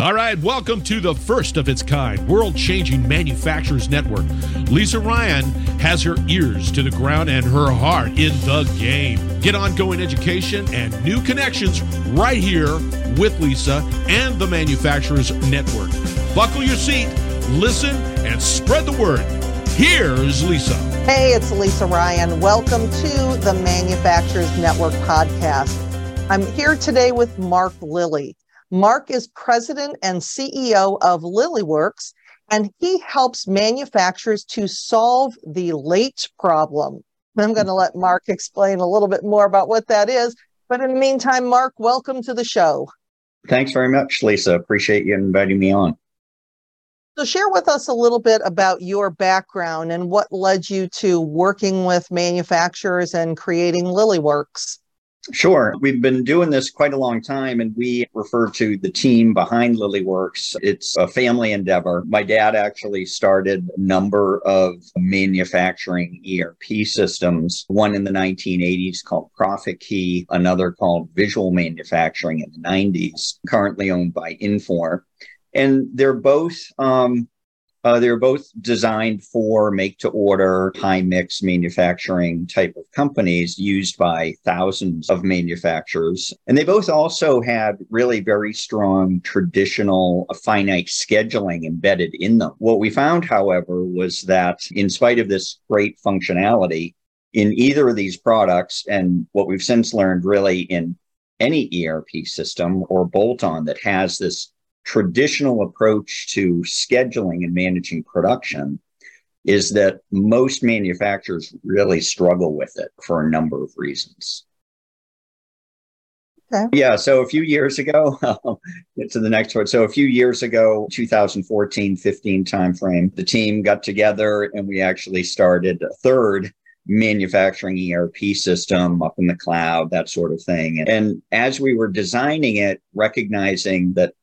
All right, welcome to the first of its kind world changing manufacturers network. Lisa Ryan has her ears to the ground and her heart in the game. Get ongoing education and new connections right here with Lisa and the Manufacturers Network. Buckle your seat, listen, and spread the word. Here's Lisa. Hey, it's Lisa Ryan. Welcome to the Manufacturers Network podcast. I'm here today with Mark Lilly. Mark is president and CEO of LillyWorks, and he helps manufacturers to solve the late problem. I'm going to let Mark explain a little bit more about what that is. But in the meantime, Mark, welcome to the show. Thanks very much, Lisa. Appreciate you inviting me on. So, share with us a little bit about your background and what led you to working with manufacturers and creating LillyWorks. Sure. We've been doing this quite a long time, and we refer to the team behind LillyWorks. It's a family endeavor. My dad actually started a number of manufacturing ERP systems, one in the 1980s called Profit Key, another called Visual Manufacturing in the 90s, currently owned by Infor. And they're both um, uh, they're both designed for make to order, high mix manufacturing type of companies used by thousands of manufacturers. And they both also had really very strong traditional uh, finite scheduling embedded in them. What we found, however, was that in spite of this great functionality in either of these products, and what we've since learned really in any ERP system or bolt on that has this traditional approach to scheduling and managing production is that most manufacturers really struggle with it for a number of reasons. Okay. Yeah. So a few years ago, get to the next one. So a few years ago, 2014, 15 timeframe, the team got together and we actually started a third manufacturing ERP system up in the cloud, that sort of thing. And as we were designing it, recognizing that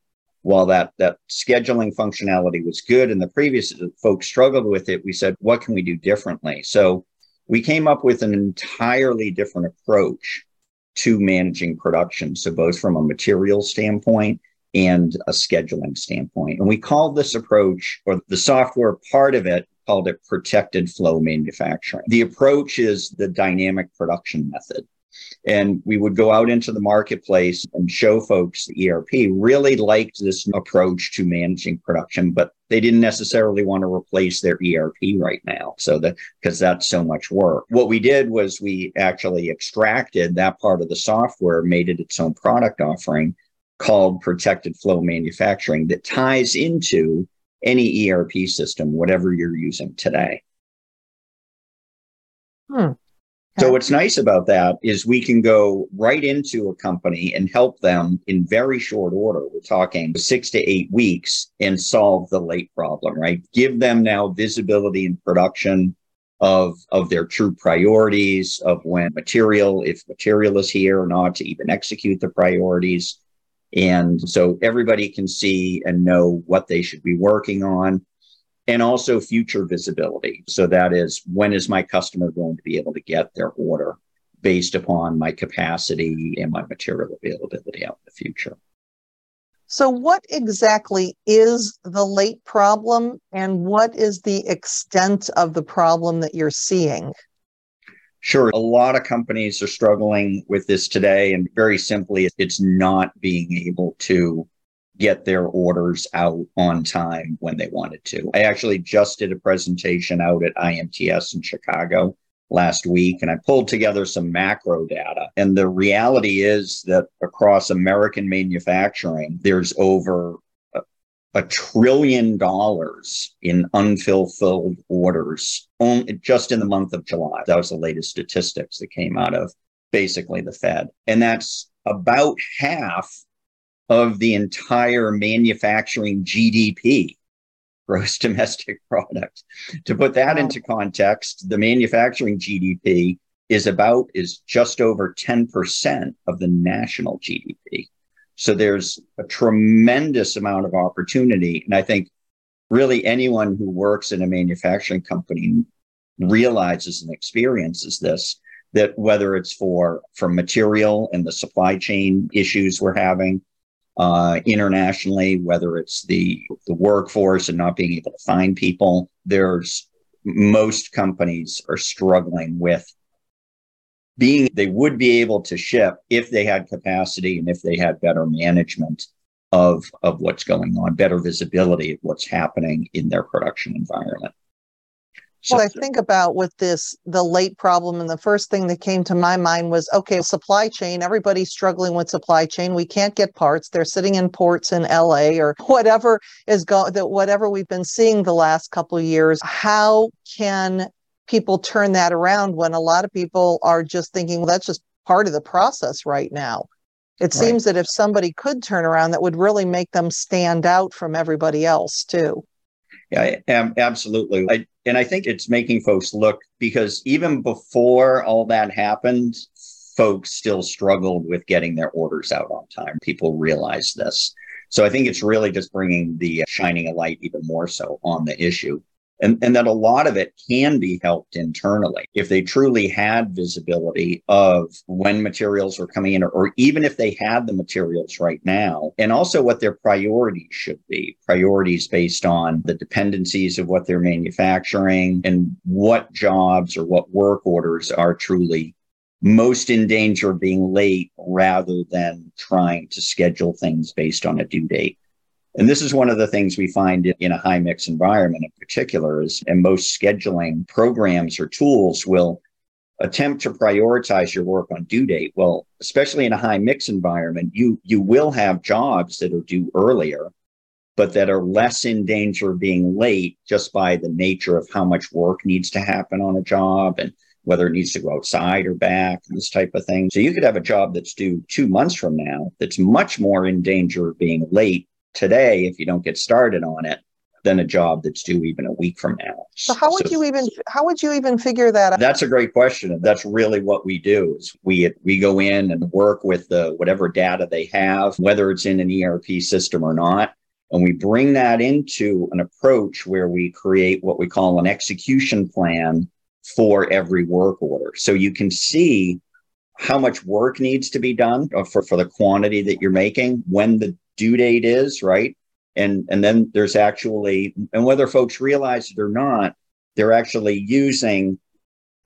while that that scheduling functionality was good and the previous folks struggled with it we said what can we do differently? So we came up with an entirely different approach to managing production. So both from a material standpoint and a scheduling standpoint. And we called this approach or the software part of it called it protected flow manufacturing. The approach is the dynamic production method and we would go out into the marketplace and show folks the ERP really liked this approach to managing production, but they didn't necessarily want to replace their ERP right now. So that because that's so much work. What we did was we actually extracted that part of the software, made it its own product offering called protected flow manufacturing that ties into any ERP system, whatever you're using today. Hmm. So what's nice about that is we can go right into a company and help them in very short order. We're talking six to eight weeks and solve the late problem, right? Give them now visibility in production of, of their true priorities of when material, if material is here or not to even execute the priorities. And so everybody can see and know what they should be working on and also future visibility. So that is when is my customer going to be able to get their order based upon my capacity and my material availability out in the future. So, what exactly is the late problem, and what is the extent of the problem that you're seeing? Sure. A lot of companies are struggling with this today. And very simply, it's not being able to get their orders out on time when they wanted to. I actually just did a presentation out at IMTS in Chicago last week and I pulled together some macro data. And the reality is that across American manufacturing, there's over a, trillion dollars in unfulfilled orders only just in the month of July. That was the latest statistics that came out of basically the Fed. And that's about half of the entire manufacturing GDP, gross domestic product. To put that wow. into context, the manufacturing GDP is about is just over 10% of the national GDP. So there's a tremendous amount of opportunity. And I think really anyone who works in a manufacturing company realizes and experiences this that whether it's for for material and the supply chain issues we're having uh, internationally, whether it's the the workforce and not being able to find people. There's most companies are struggling with being they would be able to ship if they had capacity and if they had better management of of what's going on, better visibility of what's happening in their production environment. So I think about with this the late problem, and the first thing that came to my mind was okay, supply chain. Everybody's struggling with supply chain. We can't get parts. They're sitting in ports in LA or whatever is going that whatever we've been seeing the last couple of years. How can people turn that around when a lot of people are just thinking, well, that's just part of the process right now? It right. seems that if somebody could turn around, that would really make them stand out from everybody else too. Yeah, absolutely. I, and I think it's making folks look because even before all that happened, folks still struggled with getting their orders out on time. People realize this. So I think it's really just bringing the uh, shining a light even more so on the issue and, and that a lot of it can be helped internally if they truly had visibility of when materials were coming in or, or, even if they had the materials right now and also what their priorities should be. Priorities based on the dependencies of what they're manufacturing and what jobs or what work orders are truly most in danger of being late rather than trying to schedule things based on a due date and this is one of the things we find in a high mix environment in particular is, and most scheduling programs or tools will attempt to prioritize your work on due date. Well, especially in a high mix environment, you, you will have jobs that are due earlier, but that are less in danger of being late just by the nature of how much work needs to happen on a job and whether it needs to go outside or back this type of thing. So you could have a job that's due two months from now that's much more in danger of being late today if you don't get started on it than a job that's due even a week from now. So how would so, you even how would you even figure that out? That's a great question. That's really what we do is we we go in and work with the whatever data they have, whether it's in an ERP system or not. And we bring that into an approach where we create what we call an execution plan for every work order. So you can see how much work needs to be done uh, for, for the quantity that you're making, when the due date is, right? And and then there's actually and whether folks realize it or not, they're actually using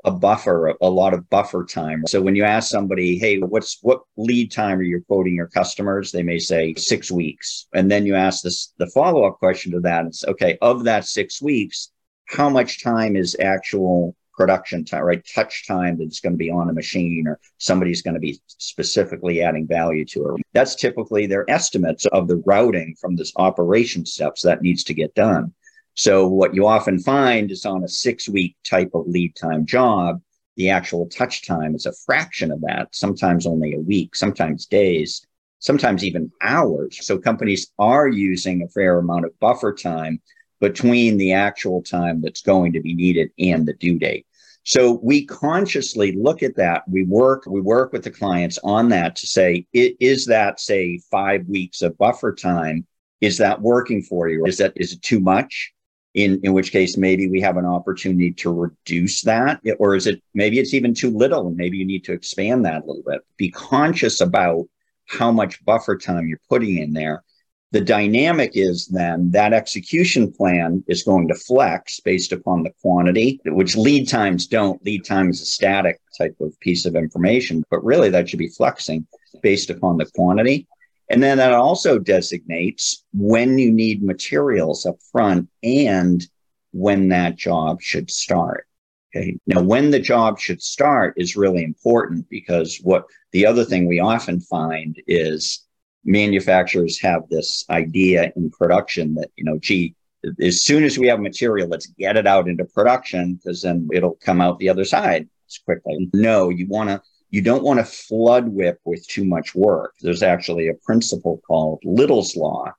a buffer, a lot of buffer time. So when you ask somebody, hey, what's what lead time are you quoting your customers? They may say six weeks. And then you ask this the follow-up question to that. It's okay, of that six weeks, how much time is actual production time, right? Touch time that's going to be on a machine or somebody's going to be specifically adding value to it. That's typically their estimates of the routing from this operation steps that needs to get done. So what you often find is on a six week type of lead time job, the actual touch time is a fraction of that, sometimes only a week, sometimes days, sometimes even hours. So companies are using a fair amount of buffer time between the actual time that's going to be needed and the due date. So we consciously look at that. We work, we work with the clients on that to say, is that say five weeks of buffer time? Is that working for you? Is that, is it too much? In, in which case maybe we have an opportunity to reduce that or is it maybe it's even too little and maybe you need to expand that a little bit be conscious about how much buffer time you're putting in there the dynamic is then that execution plan is going to flex based upon the quantity, which lead times don't. Lead time is a static type of piece of information, but really that should be flexing based upon the quantity. And then that also designates when you need materials up front and when that job should start. Okay. Now, when the job should start is really important because what the other thing we often find is manufacturers have this idea in production that, you know, gee, as soon as we have material, let's get it out into production because then it'll come out the other side as quickly. No, you want to, you don't want to flood WIP with too much work. There's actually a principle called Little's Law,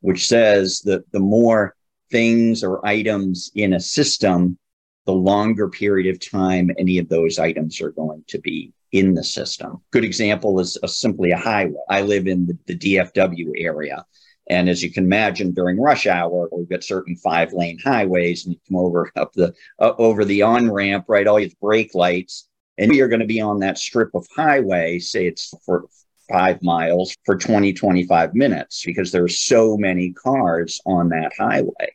which says that the more things or items in a system, the longer period of time any of those items are going to be in the system. Good example is a, simply a highway. I live in the, the DFW area. And as you can imagine, during rush hour, we've got certain five lane highways, and you come over up the uh, over the on ramp, right? All these brake lights, and you're going to be on that strip of highway. Say it's for five miles for 20, 25 minutes because there are so many cars on that highway.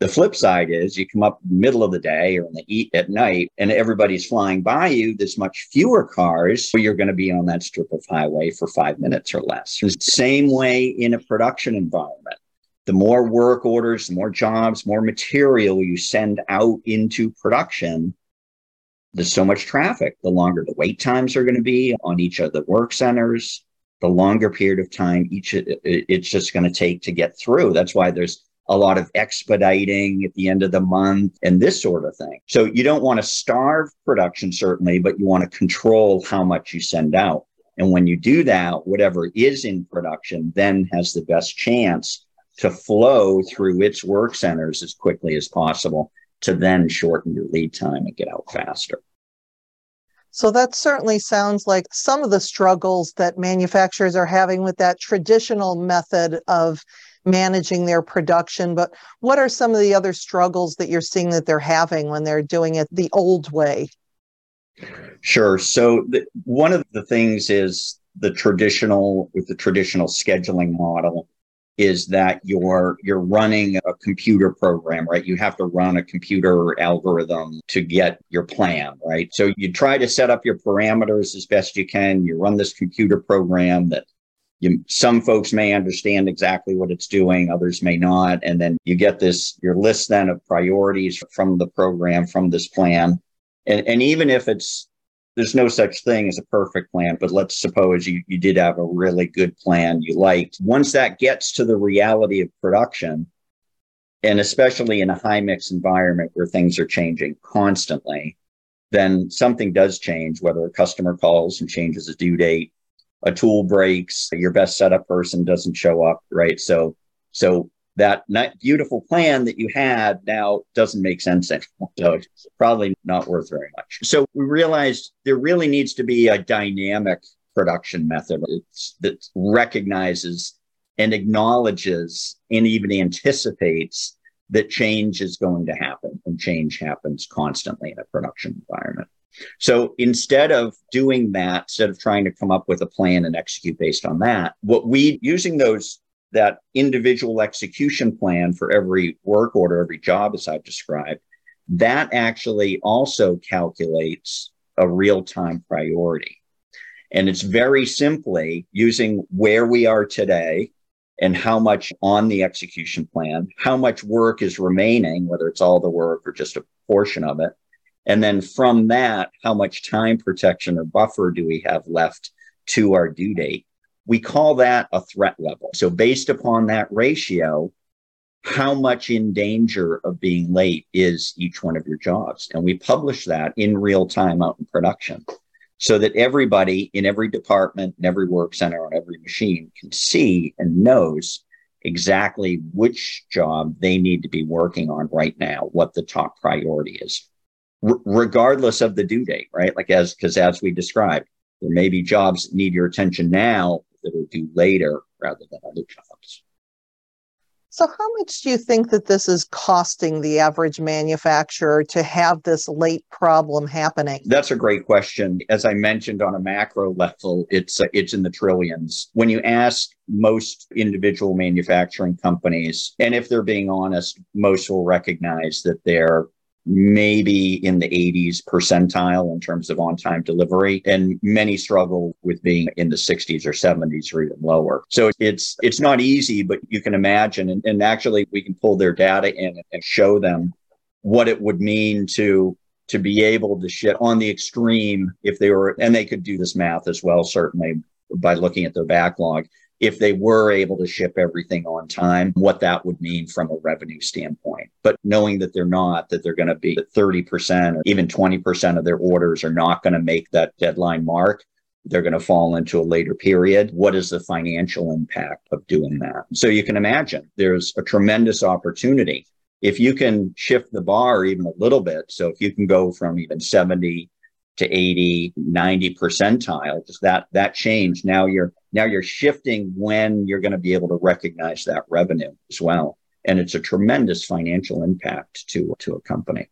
The flip side is you come up middle of the day or in the eat at night and everybody's flying by you. There's much fewer cars. So you're going to be on that strip of highway for five minutes or less. Same way in a production environment. The more work orders, the more jobs, more material you send out into production, there's so much traffic. The longer the wait times are going to be on each of the work centers, the longer period of time each it's just going to take to get through. That's why there's a lot of expediting at the end of the month and this sort of thing. So you don't want to starve production, certainly, but you want to control how much you send out. And when you do that, whatever is in production then has the best chance to flow through its work centers as quickly as possible to then shorten your lead time and get out faster. So that certainly sounds like some of the struggles that manufacturers are having with that traditional method of managing their production. But what are some of the other struggles that you're seeing that they're having when they're doing it the old way? Sure. So the, one of the things is the traditional with the traditional scheduling model is that you're you're running a computer program right you have to run a computer algorithm to get your plan right so you try to set up your parameters as best you can you run this computer program that you, some folks may understand exactly what it's doing others may not and then you get this your list then of priorities from the program from this plan and, and even if it's there's no such thing as a perfect plan, but let's suppose you, you did have a really good plan you liked. Once that gets to the reality of production, and especially in a high mix environment where things are changing constantly, then something does change, whether a customer calls and changes a due date, a tool breaks, your best setup person doesn't show up, right? So, so that beautiful plan that you had now doesn't make sense anymore. So it's probably not worth very much. So we realized there really needs to be a dynamic production method that recognizes and acknowledges and even anticipates that change is going to happen and change happens constantly in a production environment. So instead of doing that, instead of trying to come up with a plan and execute based on that, what we using those that individual execution plan for every work order, every job, as I've described, that actually also calculates a real time priority. And it's very simply using where we are today and how much on the execution plan, how much work is remaining, whether it's all the work or just a portion of it. And then from that, how much time protection or buffer do we have left to our due date? We call that a threat level. So, based upon that ratio, how much in danger of being late is each one of your jobs? And we publish that in real time out in production so that everybody in every department, in every work center, on every machine can see and knows exactly which job they need to be working on right now, what the top priority is, R- regardless of the due date, right? Like as, because as we described, there may be jobs that need your attention now that are due later rather than other jobs. So, how much do you think that this is costing the average manufacturer to have this late problem happening? That's a great question. As I mentioned, on a macro level, it's uh, it's in the trillions. When you ask most individual manufacturing companies, and if they're being honest, most will recognize that they're maybe in the 80s percentile in terms of on time delivery and many struggle with being in the 60s or 70s or even lower so it's it's not easy but you can imagine and, and actually we can pull their data in and show them what it would mean to to be able to ship on the extreme if they were and they could do this math as well certainly by looking at their backlog if they were able to ship everything on time, what that would mean from a revenue standpoint. But knowing that they're not, that they're going to be 30% or even 20% of their orders are not going to make that deadline mark, they're going to fall into a later period. What is the financial impact of doing that? So you can imagine there's a tremendous opportunity. If you can shift the bar even a little bit, so if you can go from even 70 to 80, 90 percentile, just that that change. Now you're now you're shifting when you're going to be able to recognize that revenue as well. And it's a tremendous financial impact to, to a company.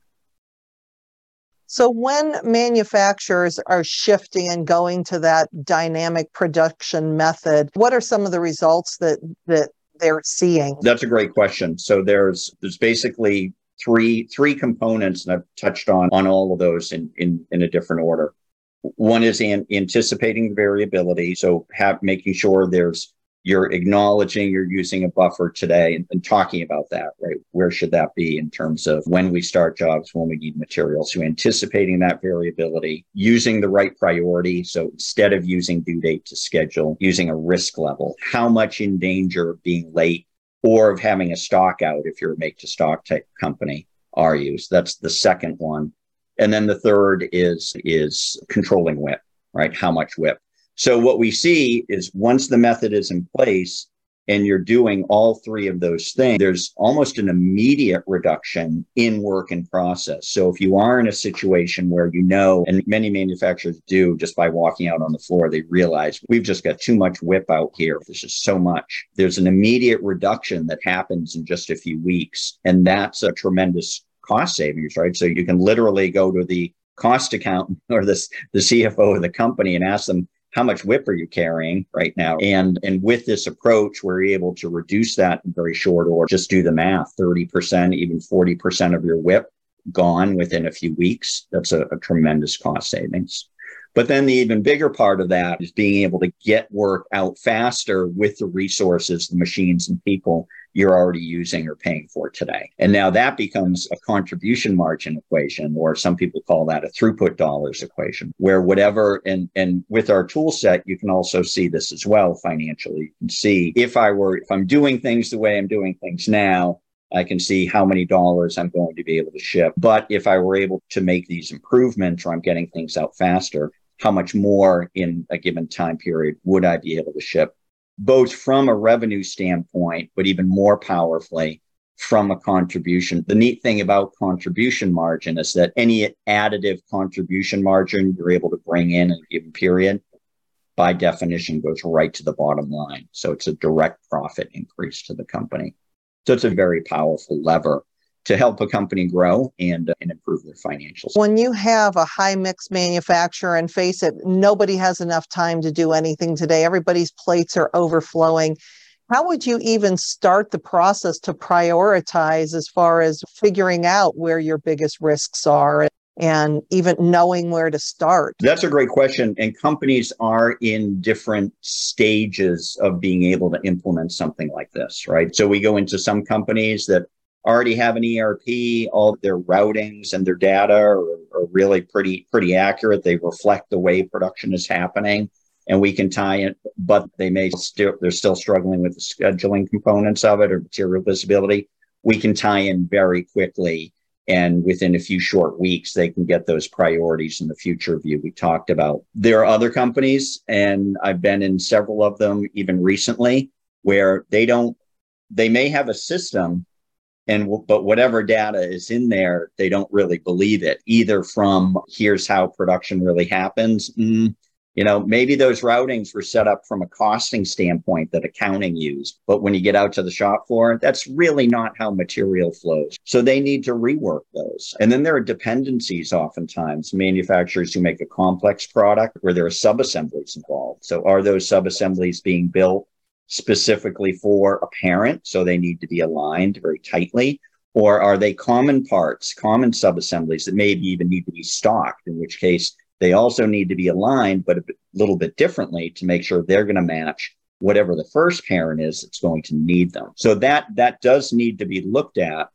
So when manufacturers are shifting and going to that dynamic production method, what are some of the results that that they're seeing? That's a great question. So there's there's basically three three components, and I've touched on on all of those in in, in a different order. One is in anticipating variability, so have making sure there's you're acknowledging you're using a buffer today and, and, talking about that, right? Where should that be in terms of when we start jobs, when we need materials? So anticipating that variability, using the right priority. So instead of using due date to schedule, using a risk level, how much in danger of being late or of having a stock out if you're a make to stock type company are you? So that's the second one. And then the third is is controlling WIP, right? How much WIP? So what we see is once the method is in place and you're doing all three of those things, there's almost an immediate reduction in work in process. So if you are in a situation where you know, and many manufacturers do just by walking out on the floor, they realize we've just got too much WIP out here. There's just so much. There's an immediate reduction that happens in just a few weeks. And that's a tremendous cost savings, right? So you can literally go to the cost accountant or this the CFO of the company and ask them, how much WIP are you carrying right now? And and with this approach, we're able to reduce that in very short order. Just do the math: thirty percent, even forty percent of your WIP gone within a few weeks. That's a, a tremendous cost savings. But then the even bigger part of that is being able to get work out faster with the resources, the machines and people you're already using or paying for today. And now that becomes a contribution margin equation, or some people call that a throughput dollars equation, where whatever, and, and with our tool set, you can also see this as well financially. You can see if I were, if I'm doing things the way I'm doing things now, I can see how many dollars I'm going to be able to ship. But if I were able to make these improvements or I'm getting things out faster, how much more in a given time period would I be able to ship, both from a revenue standpoint, but even more powerfully from a contribution. The neat thing about contribution margin is that any additive contribution margin you're able to bring in in a given period, by definition, goes right to the bottom line. So it's a direct profit increase to the company. So it's a very powerful lever to help a company grow and, uh, and improve their financials. When you have a high mix manufacturer, and face it, nobody has enough time to do anything today, everybody's plates are overflowing. How would you even start the process to prioritize as far as figuring out where your biggest risks are and even knowing where to start? That's a great question. And companies are in different stages of being able to implement something like this, right? So we go into some companies that already have an ERP. All their routings and their data are, are really pretty pretty accurate. They reflect the way production is happening, and we can tie it. But they may still they're still struggling with the scheduling components of it or material visibility. We can tie in very quickly. And within a few short weeks, they can get those priorities in the future view we talked about. There are other companies, and I've been in several of them even recently, where they don't, they may have a system and but whatever data is in there they don't really believe it either from here's how production really happens mm, you know maybe those routings were set up from a costing standpoint that accounting used but when you get out to the shop floor that's really not how material flows. So they need to rework those. And then there are dependencies oftentimes. Manufacturers who make a complex product where there are subassemblies involved. So are those subassemblies being built specifically for a parent, so they need to be aligned very tightly? Or are they common parts, common subassemblies that maybe even need to be stocked, in which case they also need to be aligned, but a little bit differently to make sure they're going to match whatever the first parent is that's going to need them. So that that does need to be looked at.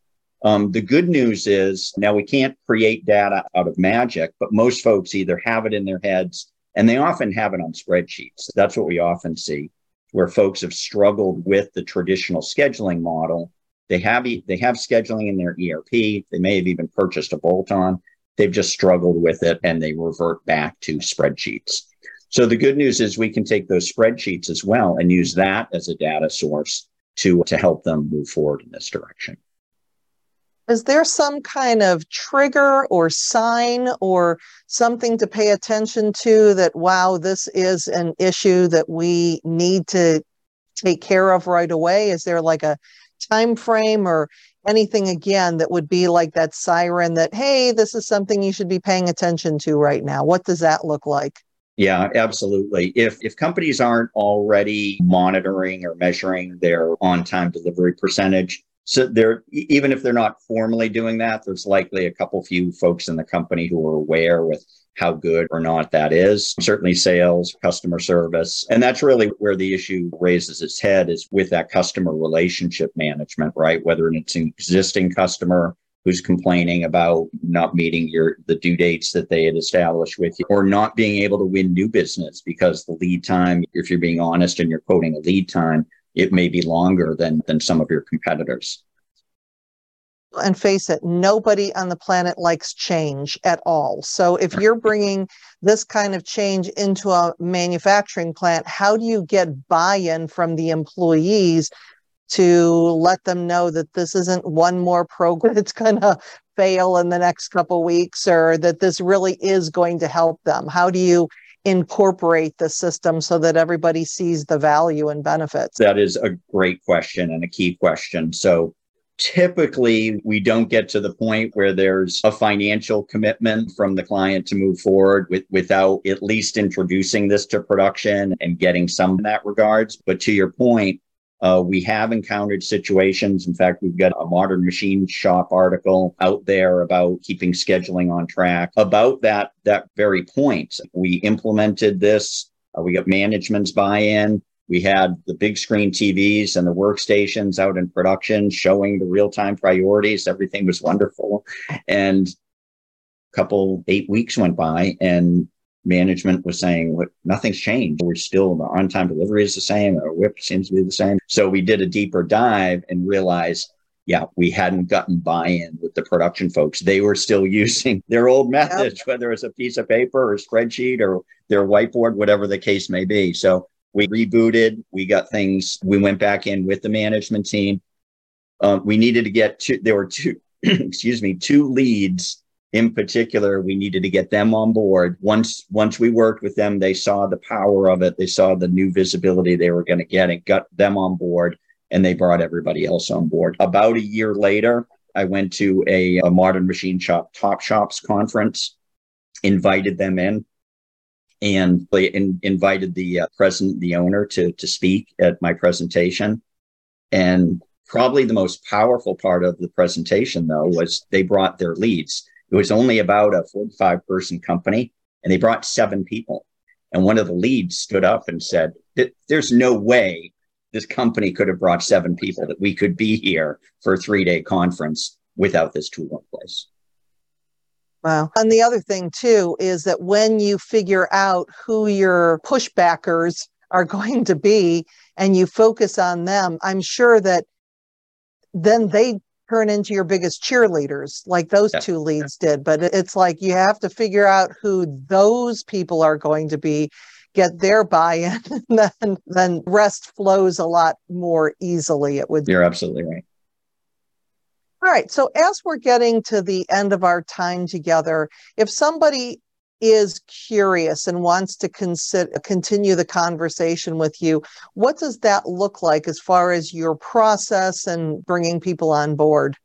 Um, the good news is now we can't create data out of magic, but most folks either have it in their heads and they often have it on spreadsheets. That's what we often see where folks have struggled with the traditional scheduling model. They have they have scheduling in their ERP. They may have even purchased a bolt-on. They've just struggled with it and they revert back to spreadsheets. So the good news is we can take those spreadsheets as well and use that as a data source to, to help them move forward in this direction. Is there some kind of trigger or sign or something to pay attention to that, wow, this is an issue that we need to take care of right away? Is there like a time frame or anything again that would be like that siren that, hey, this is something you should be paying attention to right now? What does that look like? Yeah, absolutely. If if companies aren't already monitoring or measuring their on-time delivery percentage, so they're even if they're not formally doing that, there's likely a couple few folks in the company who are aware with how good or not that is. Certainly sales, customer service. And that's really where the issue raises its head is with that customer relationship management, right? Whether it's an existing customer who's complaining about not meeting your the due dates that they had established with you or not being able to win new business because the lead time if you're being honest and you're quoting a lead time it may be longer than than some of your competitors and face it, nobody on the planet likes change at all. So if you're bringing this kind of change into a manufacturing plant, how do you get buy in from the employees to let them know that this isn't one more program that's going to fail in the next couple weeks or that this really is going to help them? How do you incorporate the system so that everybody sees the value and benefits? That is a great question and a key question. So typically we don't get to the point where there's a financial commitment from the client to move forward with, without at least introducing this to production and getting some in that regards. But to your point, uh, we have encountered situations. In fact, we've got a modern machine shop article out there about keeping scheduling on track. About that that very point, we implemented this. Uh, we got management's buy-in. We had the big screen TVs and the workstations out in production showing the real time priorities. Everything was wonderful. And a couple, eight weeks went by and management was saying, "What? nothing's changed. We're still, the on time delivery is the same. Our WIP seems to be the same. So we did a deeper dive and realized yeah, we hadn't gotten buy in with the production folks. They were still using their old methods, yep. whether it's a piece of paper or a spreadsheet or their whiteboard, whatever the case may be. So we rebooted. We got things. We went back in with the management team. Um, we needed to get two. There were two. excuse me, two leads in particular. We needed to get them on board. Once once we worked with them, they saw the power of it. They saw the new visibility they were going to get. and got them on board, and they brought everybody else on board. About a year later, I went to a, a modern machine shop top shops conference, invited them in and in, invited the uh, president, the owner, to to speak at my presentation. And probably the most powerful part of the presentation, though, was they brought their leads. It was only about a 45 person company, and they brought seven people. And one of the leads stood up and said, There's no way this company could have brought seven people, that we could be here for a three day conference without this tool in place. Wow. And the other thing, too, is that when you figure out who your pushbackers are going to be and you focus on them, I'm sure that then they turn into your biggest cheerleaders like those yeah. two leads yeah. did. But it's like you have to figure out who those people are going to be, get their buy-in, and then then rest flows a lot more easily. It would. You're absolutely right. All right. So, as we're getting to the end of our time together, if somebody is curious and wants to consider continue the conversation with you, what does that look like as far as your process and bringing people on board?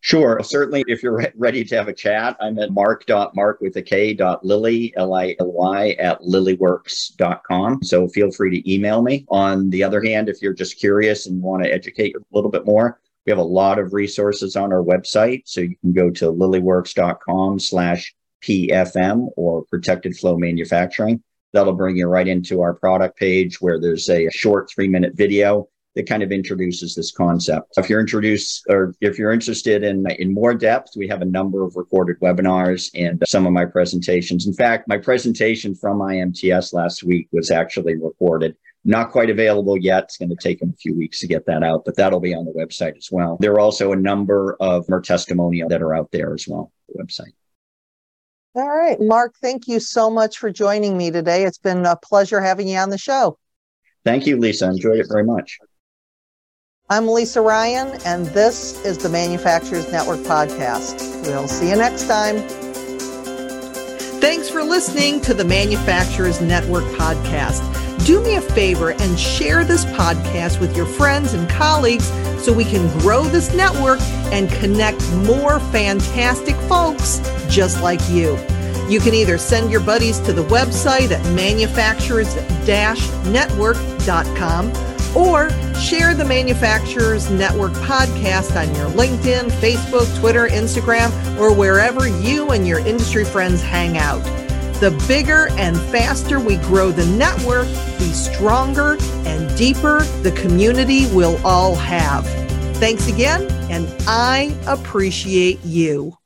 Sure. Certainly, if you're re- ready to have a chat, I'm at mark.mark with a K dot lilly, L I L Y, at lillyworks.com. So feel free to email me. On the other hand, if you're just curious and want to educate a little bit more, we have a lot of resources on our website. So you can go to lillyworks.com slash PFM or protected flow manufacturing. That'll bring you right into our product page where there's a short three minute video that kind of introduces this concept. If you're introduced or if you're interested in, in more depth, we have a number of recorded webinars and some of my presentations. In fact, my presentation from IMTS last week was actually recorded. Not quite available yet. It's going to take them a few weeks to get that out, but that'll be on the website as well. There are also a number of more testimonials that are out there as well, the website. All right. Mark, thank you so much for joining me today. It's been a pleasure having you on the show. Thank you, Lisa. Enjoyed it very much. I'm Lisa Ryan, and this is the Manufacturers Network Podcast. We'll see you next time. Thanks for listening to the Manufacturers Network Podcast. Do me a favor and share this podcast with your friends and colleagues so we can grow this network and connect more fantastic folks just like you. You can either send your buddies to the website at manufacturers-network.com or share the Manufacturers Network podcast on your LinkedIn, Facebook, Twitter, Instagram, or wherever you and your industry friends hang out. The bigger and faster we grow the network, the stronger and deeper the community we'll all have. Thanks again, and I appreciate you.